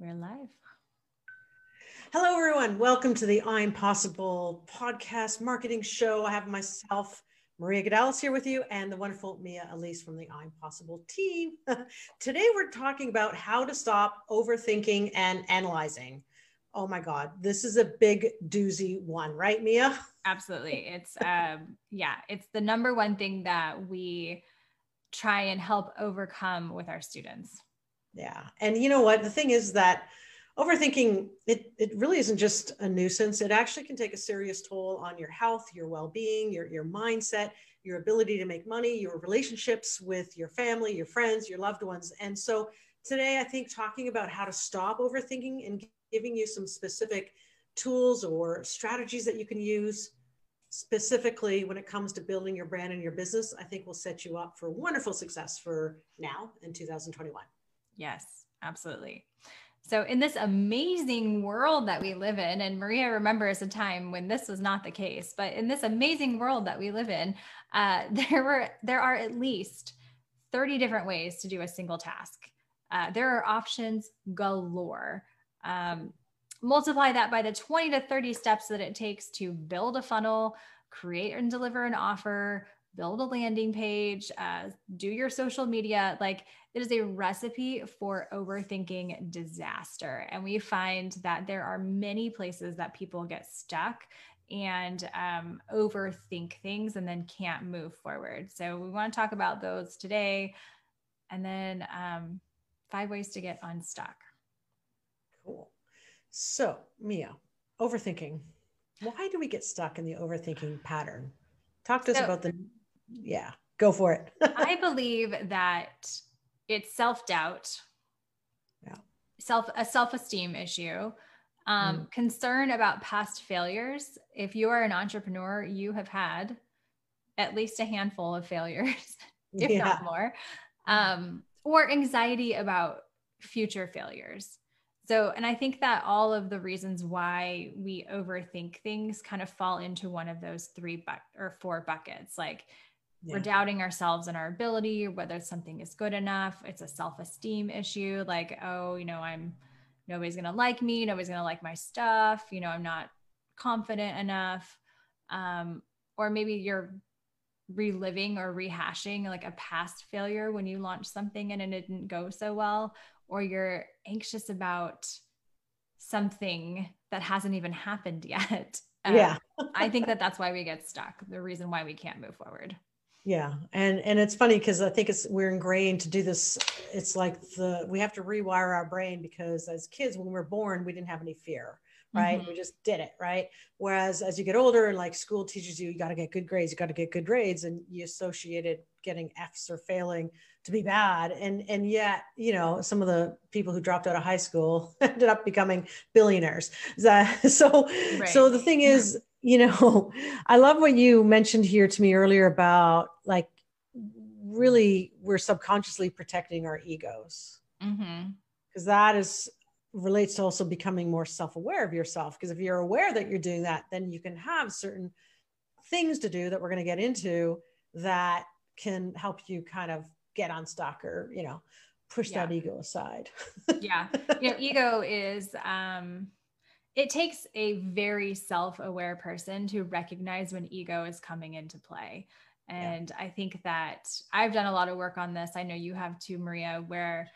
We're live. Hello, everyone. Welcome to the I'm Possible podcast marketing show. I have myself, Maria Gadalis, here with you, and the wonderful Mia Elise from the I'm Possible team. Today, we're talking about how to stop overthinking and analyzing. Oh my God, this is a big doozy one, right, Mia? Absolutely. It's, um, yeah, it's the number one thing that we try and help overcome with our students. Yeah. And you know what? The thing is that overthinking it, it really isn't just a nuisance. It actually can take a serious toll on your health, your well-being, your, your mindset, your ability to make money, your relationships with your family, your friends, your loved ones. And so today I think talking about how to stop overthinking and giving you some specific tools or strategies that you can use specifically when it comes to building your brand and your business, I think will set you up for wonderful success for now in 2021. Yes, absolutely. So, in this amazing world that we live in, and Maria remembers a time when this was not the case, but in this amazing world that we live in, uh, there were there are at least 30 different ways to do a single task. Uh, there are options galore. Um, multiply that by the 20 to 30 steps that it takes to build a funnel, create and deliver an offer, build a landing page, uh, do your social media. Like it is a recipe for overthinking disaster. And we find that there are many places that people get stuck and um, overthink things and then can't move forward. So we want to talk about those today. And then um, five ways to get unstuck. Cool. So, Mia, overthinking. Why do we get stuck in the overthinking pattern? Talk to us so, about the yeah, go for it. I believe that it's self doubt, yeah, self a self esteem issue, um, mm. concern about past failures. If you are an entrepreneur, you have had at least a handful of failures, if yeah. not more, um, or anxiety about future failures. So, and I think that all of the reasons why we overthink things kind of fall into one of those three buck or four buckets. Like yeah. we're doubting ourselves and our ability, whether something is good enough. It's a self-esteem issue. Like, oh, you know, I'm nobody's gonna like me, nobody's gonna like my stuff, you know, I'm not confident enough. Um, or maybe you're reliving or rehashing like a past failure when you launched something and it didn't go so well or you're anxious about something that hasn't even happened yet. Um, yeah. I think that that's why we get stuck. The reason why we can't move forward. Yeah. And and it's funny because I think it's we're ingrained to do this. It's like the we have to rewire our brain because as kids, when we were born, we didn't have any fear right? Mm-hmm. We just did it, right? Whereas as you get older and like school teaches you, you got to get good grades, you got to get good grades, and you associated getting F's or failing to be bad. And and yet, you know, some of the people who dropped out of high school ended up becoming billionaires. So right. so the thing is, you know, I love what you mentioned here to me earlier about like really we're subconsciously protecting our egos. Because mm-hmm. that is relates to also becoming more self-aware of yourself because if you're aware that you're doing that then you can have certain things to do that we're going to get into that can help you kind of get unstuck or you know push yeah. that ego aside yeah you know ego is um it takes a very self-aware person to recognize when ego is coming into play. And yeah. i think that i've done a lot of work on this. I know you have too maria where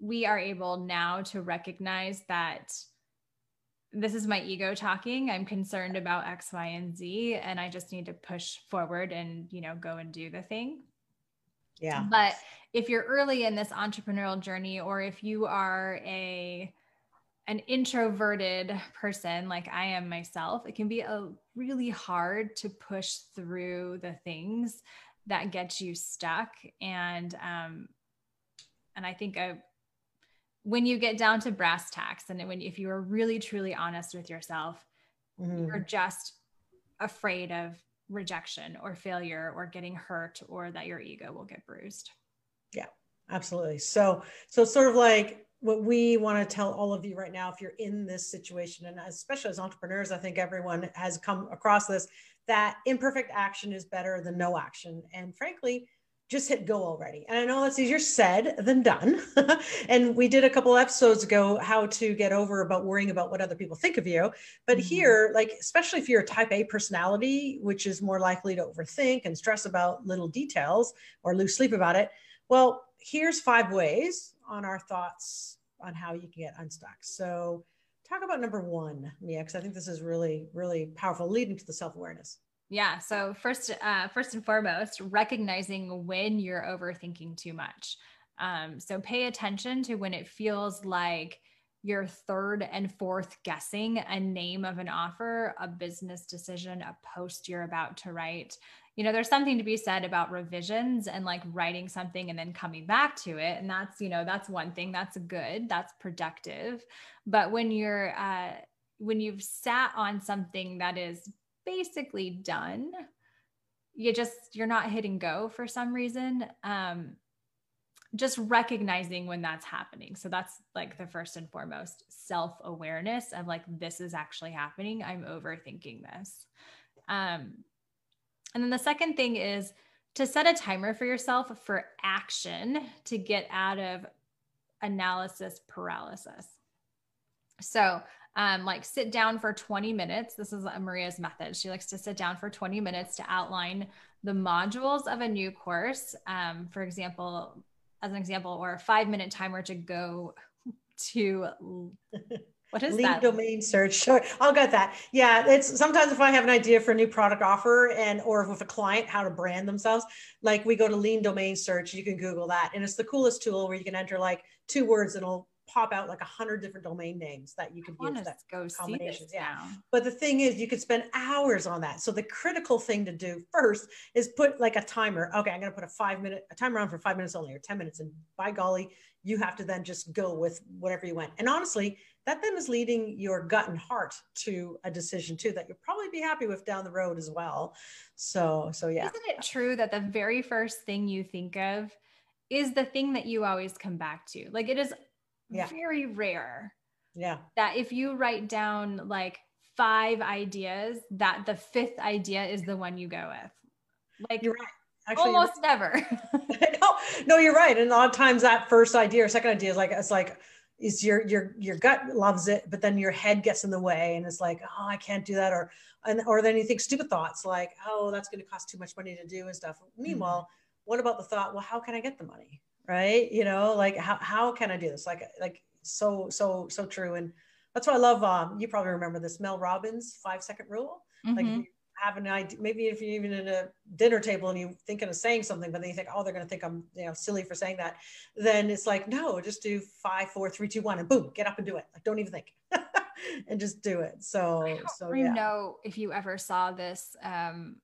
we are able now to recognize that this is my ego talking. I'm concerned about x y and z and i just need to push forward and you know go and do the thing. Yeah. But if you're early in this entrepreneurial journey or if you are a an introverted person like i am myself it can be a really hard to push through the things that get you stuck. And um and i think a when you get down to brass tacks and when if you are really truly honest with yourself mm-hmm. you're just afraid of rejection or failure or getting hurt or that your ego will get bruised. Yeah absolutely. So so sort of like what we want to tell all of you right now if you're in this situation and especially as entrepreneurs i think everyone has come across this that imperfect action is better than no action and frankly just hit go already. And I know that's easier said than done. and we did a couple episodes ago how to get over about worrying about what other people think of you. But mm-hmm. here, like, especially if you're a type A personality, which is more likely to overthink and stress about little details or lose sleep about it, well, here's five ways on our thoughts on how you can get unstuck. So, talk about number one, Mia, because I think this is really, really powerful, leading to the self awareness. Yeah. So first, uh, first and foremost, recognizing when you're overthinking too much. Um, so pay attention to when it feels like you're third and fourth guessing a name of an offer, a business decision, a post you're about to write. You know, there's something to be said about revisions and like writing something and then coming back to it. And that's, you know, that's one thing that's good, that's productive. But when you're, uh, when you've sat on something that is basically done you just you're not hitting go for some reason um just recognizing when that's happening so that's like the first and foremost self awareness of like this is actually happening i'm overthinking this um and then the second thing is to set a timer for yourself for action to get out of analysis paralysis so um, like sit down for 20 minutes. This is Maria's method. She likes to sit down for 20 minutes to outline the modules of a new course. Um, for example, as an example, or a five minute timer to go to what is lead that? domain search. Sure, I'll get that. Yeah, it's sometimes if I have an idea for a new product offer and or with a client how to brand themselves, like we go to lean domain search. You can Google that, and it's the coolest tool where you can enter like two words and it'll pop out like a hundred different domain names that you could use that go combinations. yeah. Now. But the thing is you could spend hours on that. So the critical thing to do first is put like a timer. Okay, I'm gonna put a five minute a timer on for five minutes only or 10 minutes. And by golly, you have to then just go with whatever you went. And honestly, that then is leading your gut and heart to a decision too that you'll probably be happy with down the road as well. So so yeah. Isn't it true that the very first thing you think of is the thing that you always come back to? Like it is yeah. very rare. Yeah. That if you write down like five ideas, that the fifth idea is the one you go with. Like you're right. Actually, almost never. no, no, you're right. And a lot of times that first idea or second idea is like it's like is your your your gut loves it, but then your head gets in the way and it's like, oh, I can't do that, or and or then you think stupid thoughts like, oh, that's going to cost too much money to do and stuff. Meanwhile, mm-hmm. what about the thought, well, how can I get the money? right you know like how, how can i do this like like so so so true and that's what i love um you probably remember this mel robbins five second rule mm-hmm. like have an idea maybe if you're even in a dinner table and you're thinking of saying something but then you think oh they're going to think i'm you know silly for saying that then it's like no just do five four three two one and boom get up and do it like don't even think and just do it so so yeah. know if you ever saw this um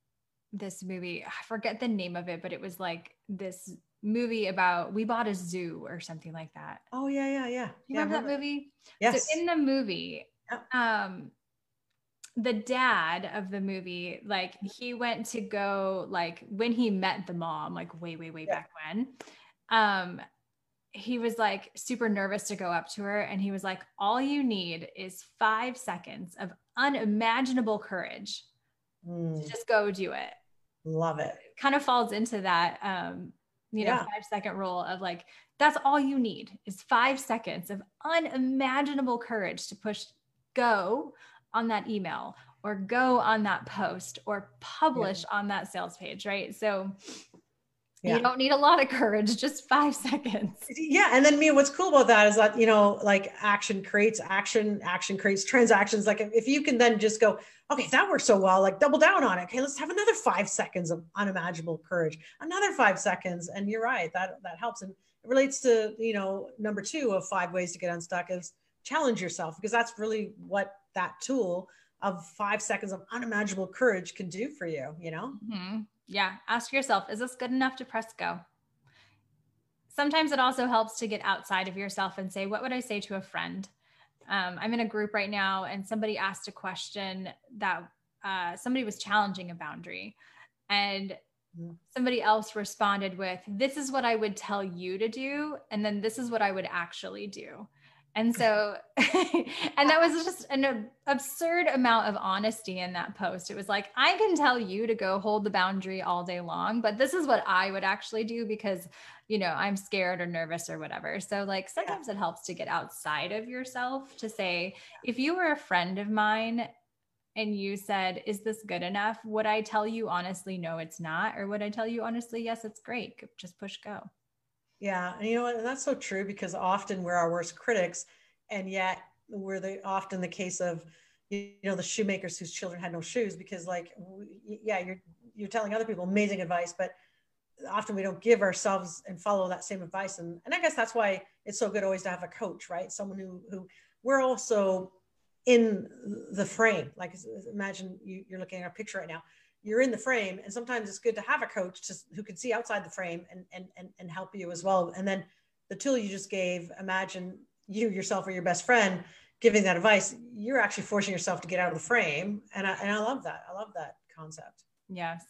this movie i forget the name of it but it was like this movie about we bought a zoo or something like that. Oh yeah, yeah, yeah. You yeah, remember, remember that movie? Yes. So in the movie, um the dad of the movie, like he went to go like when he met the mom, like way, way, way yeah. back when. Um he was like super nervous to go up to her and he was like all you need is 5 seconds of unimaginable courage mm. to just go do it love it. kind of falls into that um you know, yeah. five second rule of like, that's all you need is five seconds of unimaginable courage to push go on that email or go on that post or publish yeah. on that sales page, right? So yeah. you don't need a lot of courage, just five seconds. Yeah. And then me, what's cool about that is that, you know, like action creates action, action creates transactions. Like if you can then just go, okay, that works so well, like double down on it. Okay, let's have another five seconds of unimaginable courage, another five seconds. And you're right, that that helps. And it relates to, you know, number two of five ways to get unstuck is challenge yourself because that's really what that tool of five seconds of unimaginable courage can do for you, you know? Mm-hmm. Yeah. Ask yourself, is this good enough to press go? Sometimes it also helps to get outside of yourself and say, what would I say to a friend? Um, I'm in a group right now, and somebody asked a question that uh, somebody was challenging a boundary, and mm. somebody else responded with, "This is what I would tell you to do," and then this is what I would actually do. And so, and that was just an absurd amount of honesty in that post. It was like, I can tell you to go hold the boundary all day long, but this is what I would actually do because, you know, I'm scared or nervous or whatever. So, like, sometimes yeah. it helps to get outside of yourself to say, if you were a friend of mine and you said, Is this good enough? Would I tell you honestly, no, it's not? Or would I tell you honestly, yes, it's great? Just push go. Yeah. And you know that's so true because often we're our worst critics. And yet we're the often the case of, you know, the shoemakers whose children had no shoes because like, yeah, you're, you're telling other people amazing advice, but often we don't give ourselves and follow that same advice. And, and I guess that's why it's so good always to have a coach, right? Someone who, who we're also in the frame. Like imagine you, you're looking at a picture right now you're in the frame and sometimes it's good to have a coach just who can see outside the frame and, and and and help you as well. And then the tool you just gave imagine you yourself or your best friend giving that advice you're actually forcing yourself to get out of the frame. And i, and I love that. I love that concept. Yes.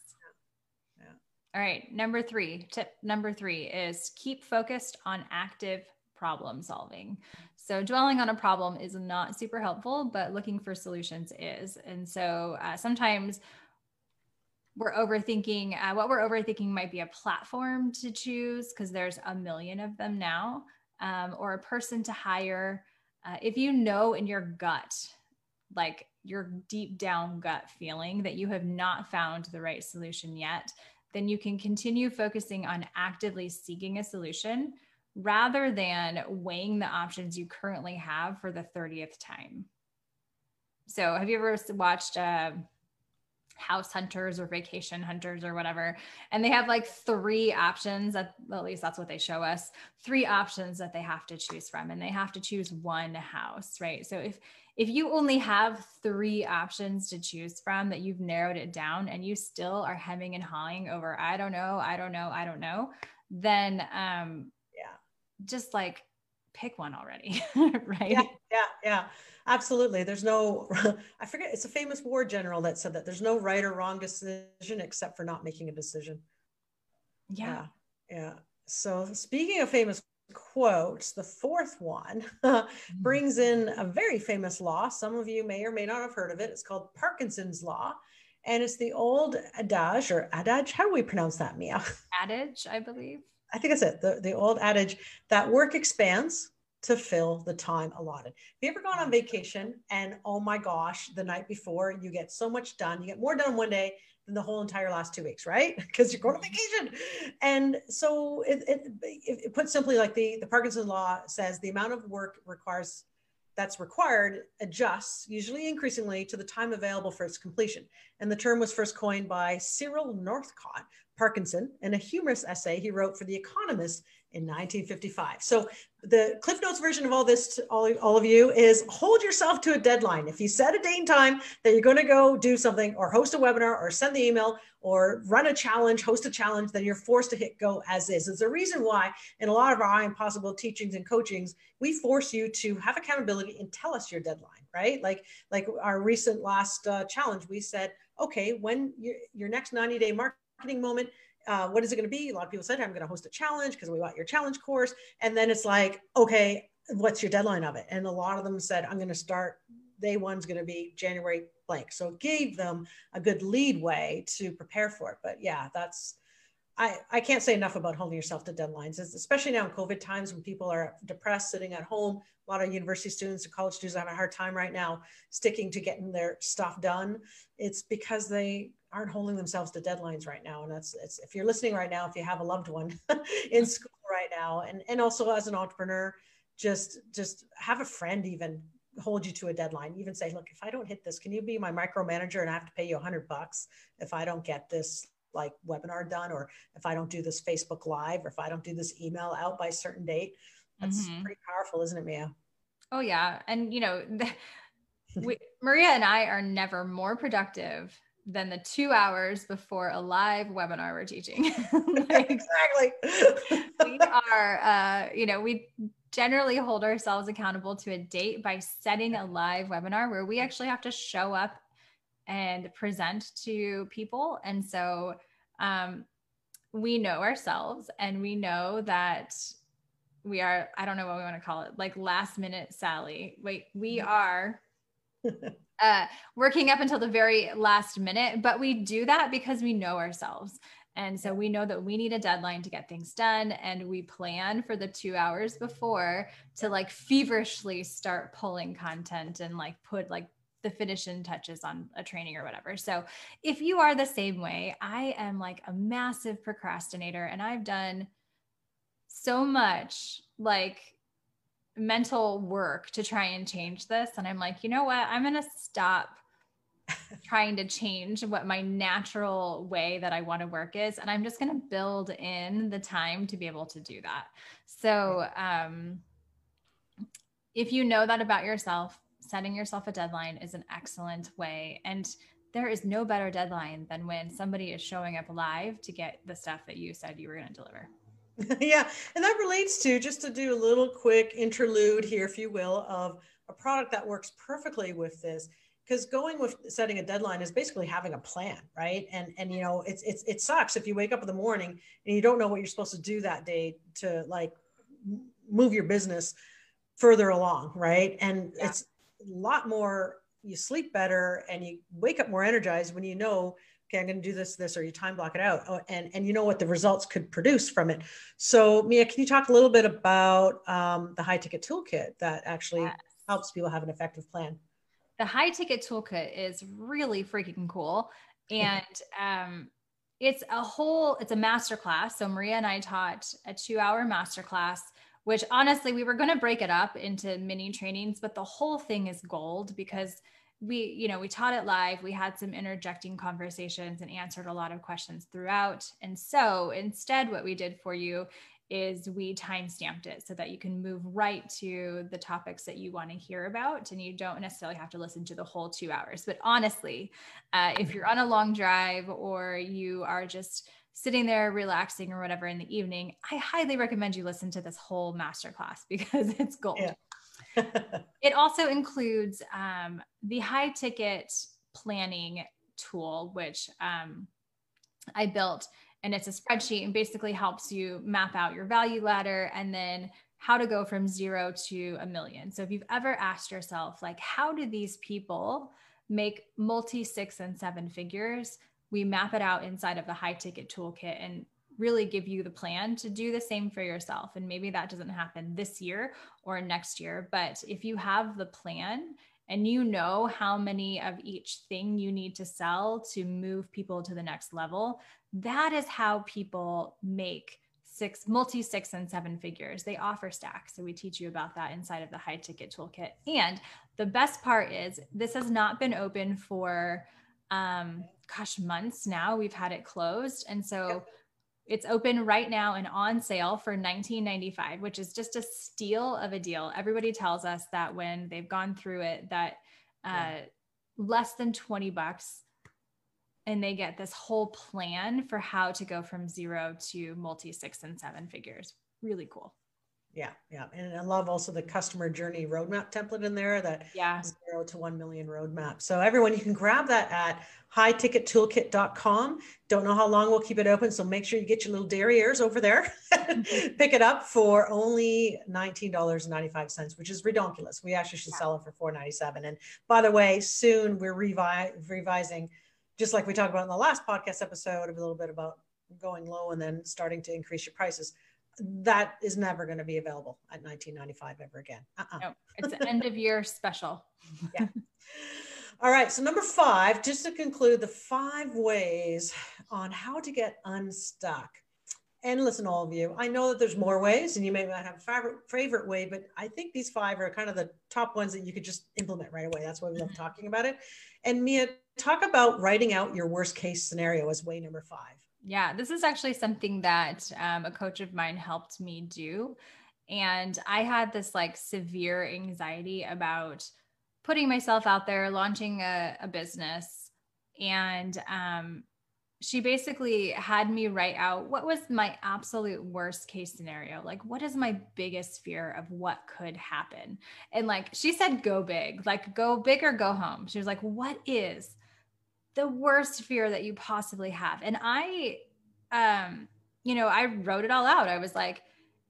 Yeah. yeah. All right. Number three tip number three is keep focused on active problem solving. So dwelling on a problem is not super helpful but looking for solutions is. And so uh, sometimes we're overthinking uh, what we're overthinking might be a platform to choose because there's a million of them now um, or a person to hire. Uh, if you know in your gut like your deep down gut feeling that you have not found the right solution yet then you can continue focusing on actively seeking a solution rather than weighing the options you currently have for the 30th time. So have you ever watched uh, house hunters or vacation hunters or whatever. And they have like three options at, at least that's what they show us three options that they have to choose from and they have to choose one house right? So if if you only have three options to choose from that you've narrowed it down and you still are hemming and hawing over i don't know i don't know i don't know then um yeah. just like pick one already right? yeah yeah. Yeah absolutely. There's no i forget it's a famous war general that said that there's no right or wrong decision except for not making a decision. Yeah. Yeah, yeah. so speaking of famous quotes the fourth one mm-hmm. brings in a very famous law. Some of you may or may not have heard of it. It's called parkinson's law and it's the old adage or adage how do we pronounce that mia? Adage i believe i think it's it the, the old adage that work expands to fill the time allotted. Have you ever gone on vacation and oh my gosh, the night before you get so much done, you get more done one day than the whole entire last two weeks, right? Because you're going on vacation. And so it, it, it, put simply like the, the Parkinson law says the amount of work requires that's required adjusts usually increasingly to the time available for its completion. And the term was first coined by Cyril Northcote Parkinson in a humorous essay he wrote for The Economist in 1955. So the Cliff Notes version of all this, to all, all of you, is hold yourself to a deadline. If you set a date and time that you're going to go do something or host a webinar or send the email or run a challenge, host a challenge, then you're forced to hit go as is. It's a reason why in a lot of our I Am Possible teachings and coachings, we force you to have accountability and tell us your deadline, right? Like, like our recent last uh, challenge, we said, okay, when your, your next 90 day marketing moment, uh, what is it going to be? A lot of people said, I'm going to host a challenge because we want your challenge course. And then it's like, okay, what's your deadline of it? And a lot of them said, I'm going to start, day one's going to be January blank. So it gave them a good lead way to prepare for it. But yeah, that's, I, I can't say enough about holding yourself to deadlines, especially now in COVID times when people are depressed, sitting at home. A lot of university students and college students have a hard time right now sticking to getting their stuff done. It's because they aren't holding themselves to deadlines right now. And that's it's if you're listening right now, if you have a loved one in school right now, and and also as an entrepreneur, just just have a friend even hold you to a deadline. Even say, look, if I don't hit this, can you be my micromanager and I have to pay you a hundred bucks if I don't get this like webinar done, or if I don't do this Facebook live, or if I don't do this email out by a certain date. That's mm-hmm. pretty powerful, isn't it, Mia? Oh yeah, and you know. we, Maria and I are never more productive than the two hours before a live webinar we're teaching. like, exactly. we are, uh, you know, we generally hold ourselves accountable to a date by setting a live webinar where we actually have to show up and present to people. And so um, we know ourselves and we know that we are, I don't know what we want to call it, like last minute Sally. Wait, we mm-hmm. are uh, working up until the very last minute, but we do that because we know ourselves. And so we know that we need a deadline to get things done. And we plan for the two hours before to like feverishly start pulling content and like put like the finishing touches on a training or whatever. So if you are the same way, I am like a massive procrastinator and I've done so much like mental work to try and change this. And I'm like, you know what? I'm going to stop trying to change what my natural way that I want to work is. And I'm just going to build in the time to be able to do that. So, um, if you know that about yourself, setting yourself a deadline is an excellent way. And there is no better deadline than when somebody is showing up live to get the stuff that you said you were going to deliver. yeah. And that relates to just to do a little quick interlude here, if you will, of a product that works perfectly with this. Because going with setting a deadline is basically having a plan, right? And and you know, it's it's it sucks if you wake up in the morning and you don't know what you're supposed to do that day to like move your business further along, right? And yeah. it's a lot more you sleep better and you wake up more energized when you know okay, I'm going to do this, this, or you time block it out. Oh, and, and you know what the results could produce from it. So Mia, can you talk a little bit about um, the high ticket toolkit that actually yes. helps people have an effective plan? The high ticket toolkit is really freaking cool. And um, it's a whole, it's a masterclass. So Maria and I taught a two hour masterclass which honestly we were going to break it up into mini trainings but the whole thing is gold because we you know we taught it live we had some interjecting conversations and answered a lot of questions throughout. And so instead what we did for you is we time stamped it so that you can move right to the topics that you want to hear about and you don't necessarily have to listen to the whole two hours. But honestly uh, if you're on a long drive or you are just sitting there relaxing or whatever in the evening i highly recommend you listen to this whole masterclass because it's gold. Yeah. it also includes um, the high ticket planning tool, which um, I built. And it's a spreadsheet and basically helps you map out your value ladder and then how to go from zero to a million. So if you've ever asked yourself, like, how do these people make multi six and seven figures? We map it out inside of the high ticket toolkit and really give you the plan to do the same for yourself. And maybe that doesn't happen this year or next year, but if you have the plan and you know how many of each thing you need to sell to move people to the next level, that is how people make six multi six and seven figures. They offer stacks. So we teach you about that inside of the high ticket toolkit. And the best part is this has not been open for um gosh months now. We've had it closed. And so yep it's open right now and on sale for 19.95 which is just a steal of a deal. Everybody tells us that when they've gone through it that uh, yeah. less than 20 bucks and they get this whole plan for how to go from zero to multi six and seven figures. Really cool yeah, yeah. And I love also the customer journey roadmap template in there that yeah. zero to 1 million roadmap. So everyone, you can grab that at hightickettoolkit.com. Don't know how long we'll keep it open. So make sure you get your little derrieres over there, mm-hmm. pick it up for only $19.95, which is redonkulous. We actually should yeah. sell it for $4.97. And by the way, soon we're revi- revising, just like we talked about in the last podcast episode, a little bit about going low and then starting to increase your prices that is never going to be available at 1995 ever again. Uh-uh. No, it's an end of year special. yeah. All right. So number five, just to conclude, the five ways on how to get unstuck. And listen, all of you, I know that there's more ways, and you may not have a favorite, favorite way, but I think these five are kind of the top ones that you could just implement right away. That's why we love talking about it. And Mia, talk about writing out your worst case scenario as way number five. Yeah, this is actually something that um, a coach of mine helped me do. And I had this like severe anxiety about putting myself out there, launching a, a business. And um, she basically had me write out what was my absolute worst case scenario. Like, what is my biggest fear of what could happen? And like, she said, go big, like, go big or go home. She was like, what is the worst fear that you possibly have. And I, um, you know, I wrote it all out. I was like,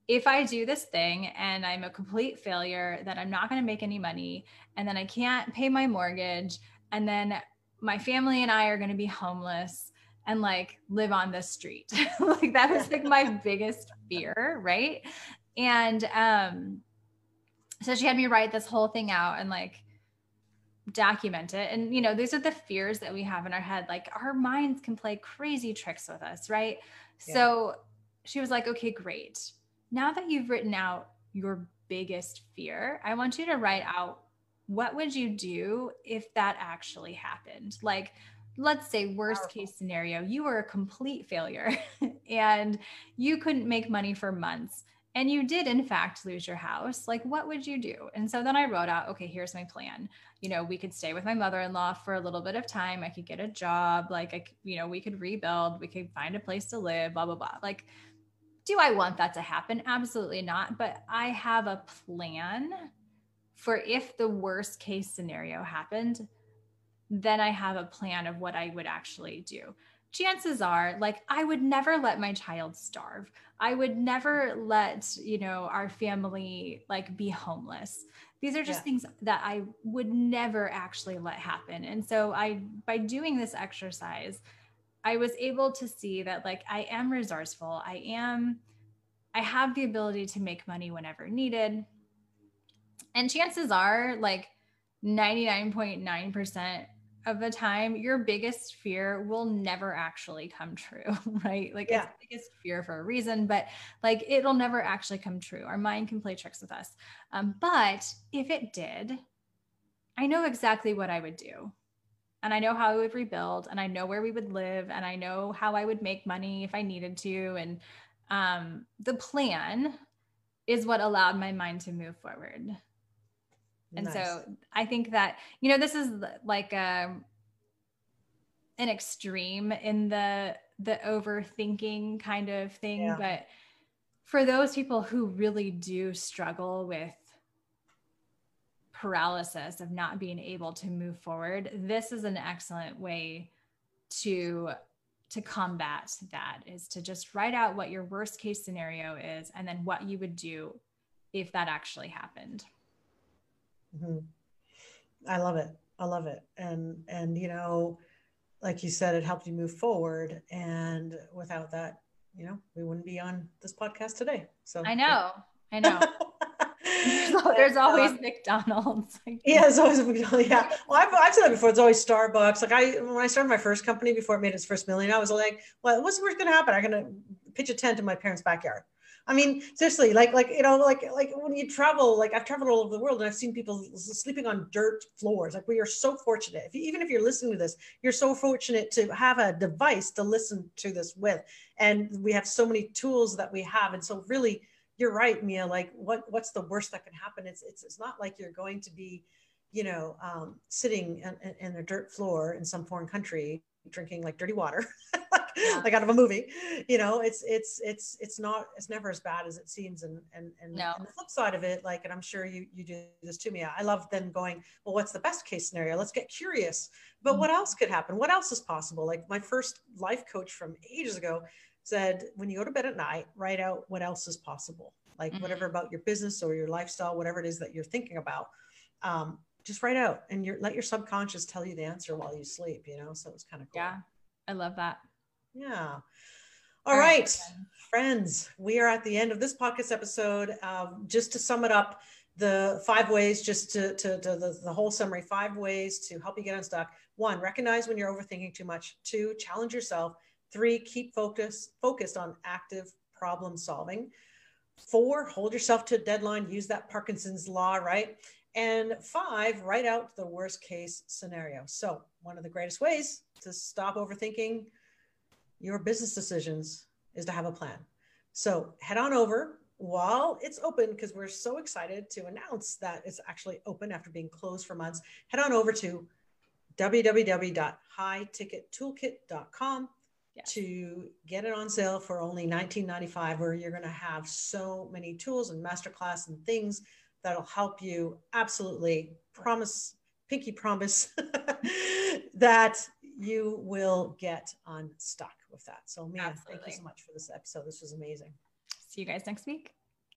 if I do this thing and I'm a complete failure, that I'm not going to make any money and then I can't pay my mortgage and then my family and I are going to be homeless and like live on the street. like that was like my biggest fear, right? And um so she had me write this whole thing out and like document it. And you know, these are the fears that we have in our head. Like our minds can play crazy tricks with us, right? Yeah. So she was like, "Okay, great. Now that you've written out your biggest fear, I want you to write out what would you do if that actually happened? Like let's say worst Powerful. case scenario, you were a complete failure and you couldn't make money for months and you did in fact lose your house like what would you do? And so then i wrote out okay here's my plan. You know we could stay with my mother-in-law for a little bit of time. I could get a job. Like i you know we could rebuild. We could find a place to live blah blah blah. Like do i want that to happen? Absolutely not. But i have a plan for if the worst case scenario happened then i have a plan of what i would actually do chances are like i would never let my child starve. I would never let you know our family like be homeless. These are just yeah. things that i would never actually let happen. And so i by doing this exercise i was able to see that like i am resourceful. I am i have the ability to make money whenever needed. And chances are like 99.9% of the time your biggest fear will never actually come true right? Like yeah. it's biggest fear for a reason but like it'll never actually come true. Our mind can play tricks with us. Um, but if it did i know exactly what i would do. And i know how i would rebuild and i know where we would live and i know how i would make money if i needed to and um, the plan is what allowed my mind to move forward and nice. so I think that, you know, this is like um, an extreme in the the overthinking kind of thing, yeah. but for those people who really do struggle with paralysis of not being able to move forward, this is an excellent way to to combat that is to just write out what your worst case scenario is and then what you would do if that actually happened. Mm-hmm. I love it. I love it. And, and, you know, like you said, it helped you move forward. And without that, you know, we wouldn't be on this podcast today. So I know, I know. there's always McDonald's. yeah, it's always McDonald's. Yeah. Well, I've, I've said that before. It's always Starbucks. Like I, when I started my first company before it made its first million, I was like, well, what's, what's going to happen? I'm going to pitch a tent in my parents' backyard. I mean, seriously, like, like, you know, like, like when you travel, like I've traveled all over the world and I've seen people sleeping on dirt floors. Like we are so fortunate. If you, even if you're listening to this, you're so fortunate to have a device to listen to this with. And we have so many tools that we have. And so really, you're right, Mia, like what, what's the worst that can happen? It's, it's, it's not like you're going to be, you know, um, sitting in, in a dirt floor in some foreign country drinking like dirty water yeah. like out of a movie you know it's it's it's it's not it's never as bad as it seems and and and, no. and the flip side of it like and i'm sure you you do this to me i love then going well what's the best case scenario let's get curious but mm-hmm. what else could happen what else is possible like my first life coach from ages ago said when you go to bed at night write out what else is possible like mm-hmm. whatever about your business or your lifestyle whatever it is that you're thinking about um, just write out and you let your subconscious tell you the answer while you sleep, you know? So it was kind of cool. Yeah. I love that. Yeah. All, All right, right friends, we are at the end of this podcast episode. Um, just to sum it up, the five ways, just to, to, to the, the whole summary, five ways to help you get unstuck. One, recognize when you're overthinking too much. Two, challenge yourself. Three, keep focus, focused on active problem solving. Four, hold yourself to a deadline. Use that Parkinson's law, right? And five, write out the worst case scenario. So, one of the greatest ways to stop overthinking your business decisions is to have a plan. So, head on over while it's open because we're so excited to announce that it's actually open after being closed for months. Head on over to www.hightickettoolkit.com to get it on sale for only $19.95, where you're going to have so many tools and masterclass and things that'll help you absolutely promise pinky promise that you will get unstuck with that. So man thank you so much for this episode. This was amazing. See you guys next week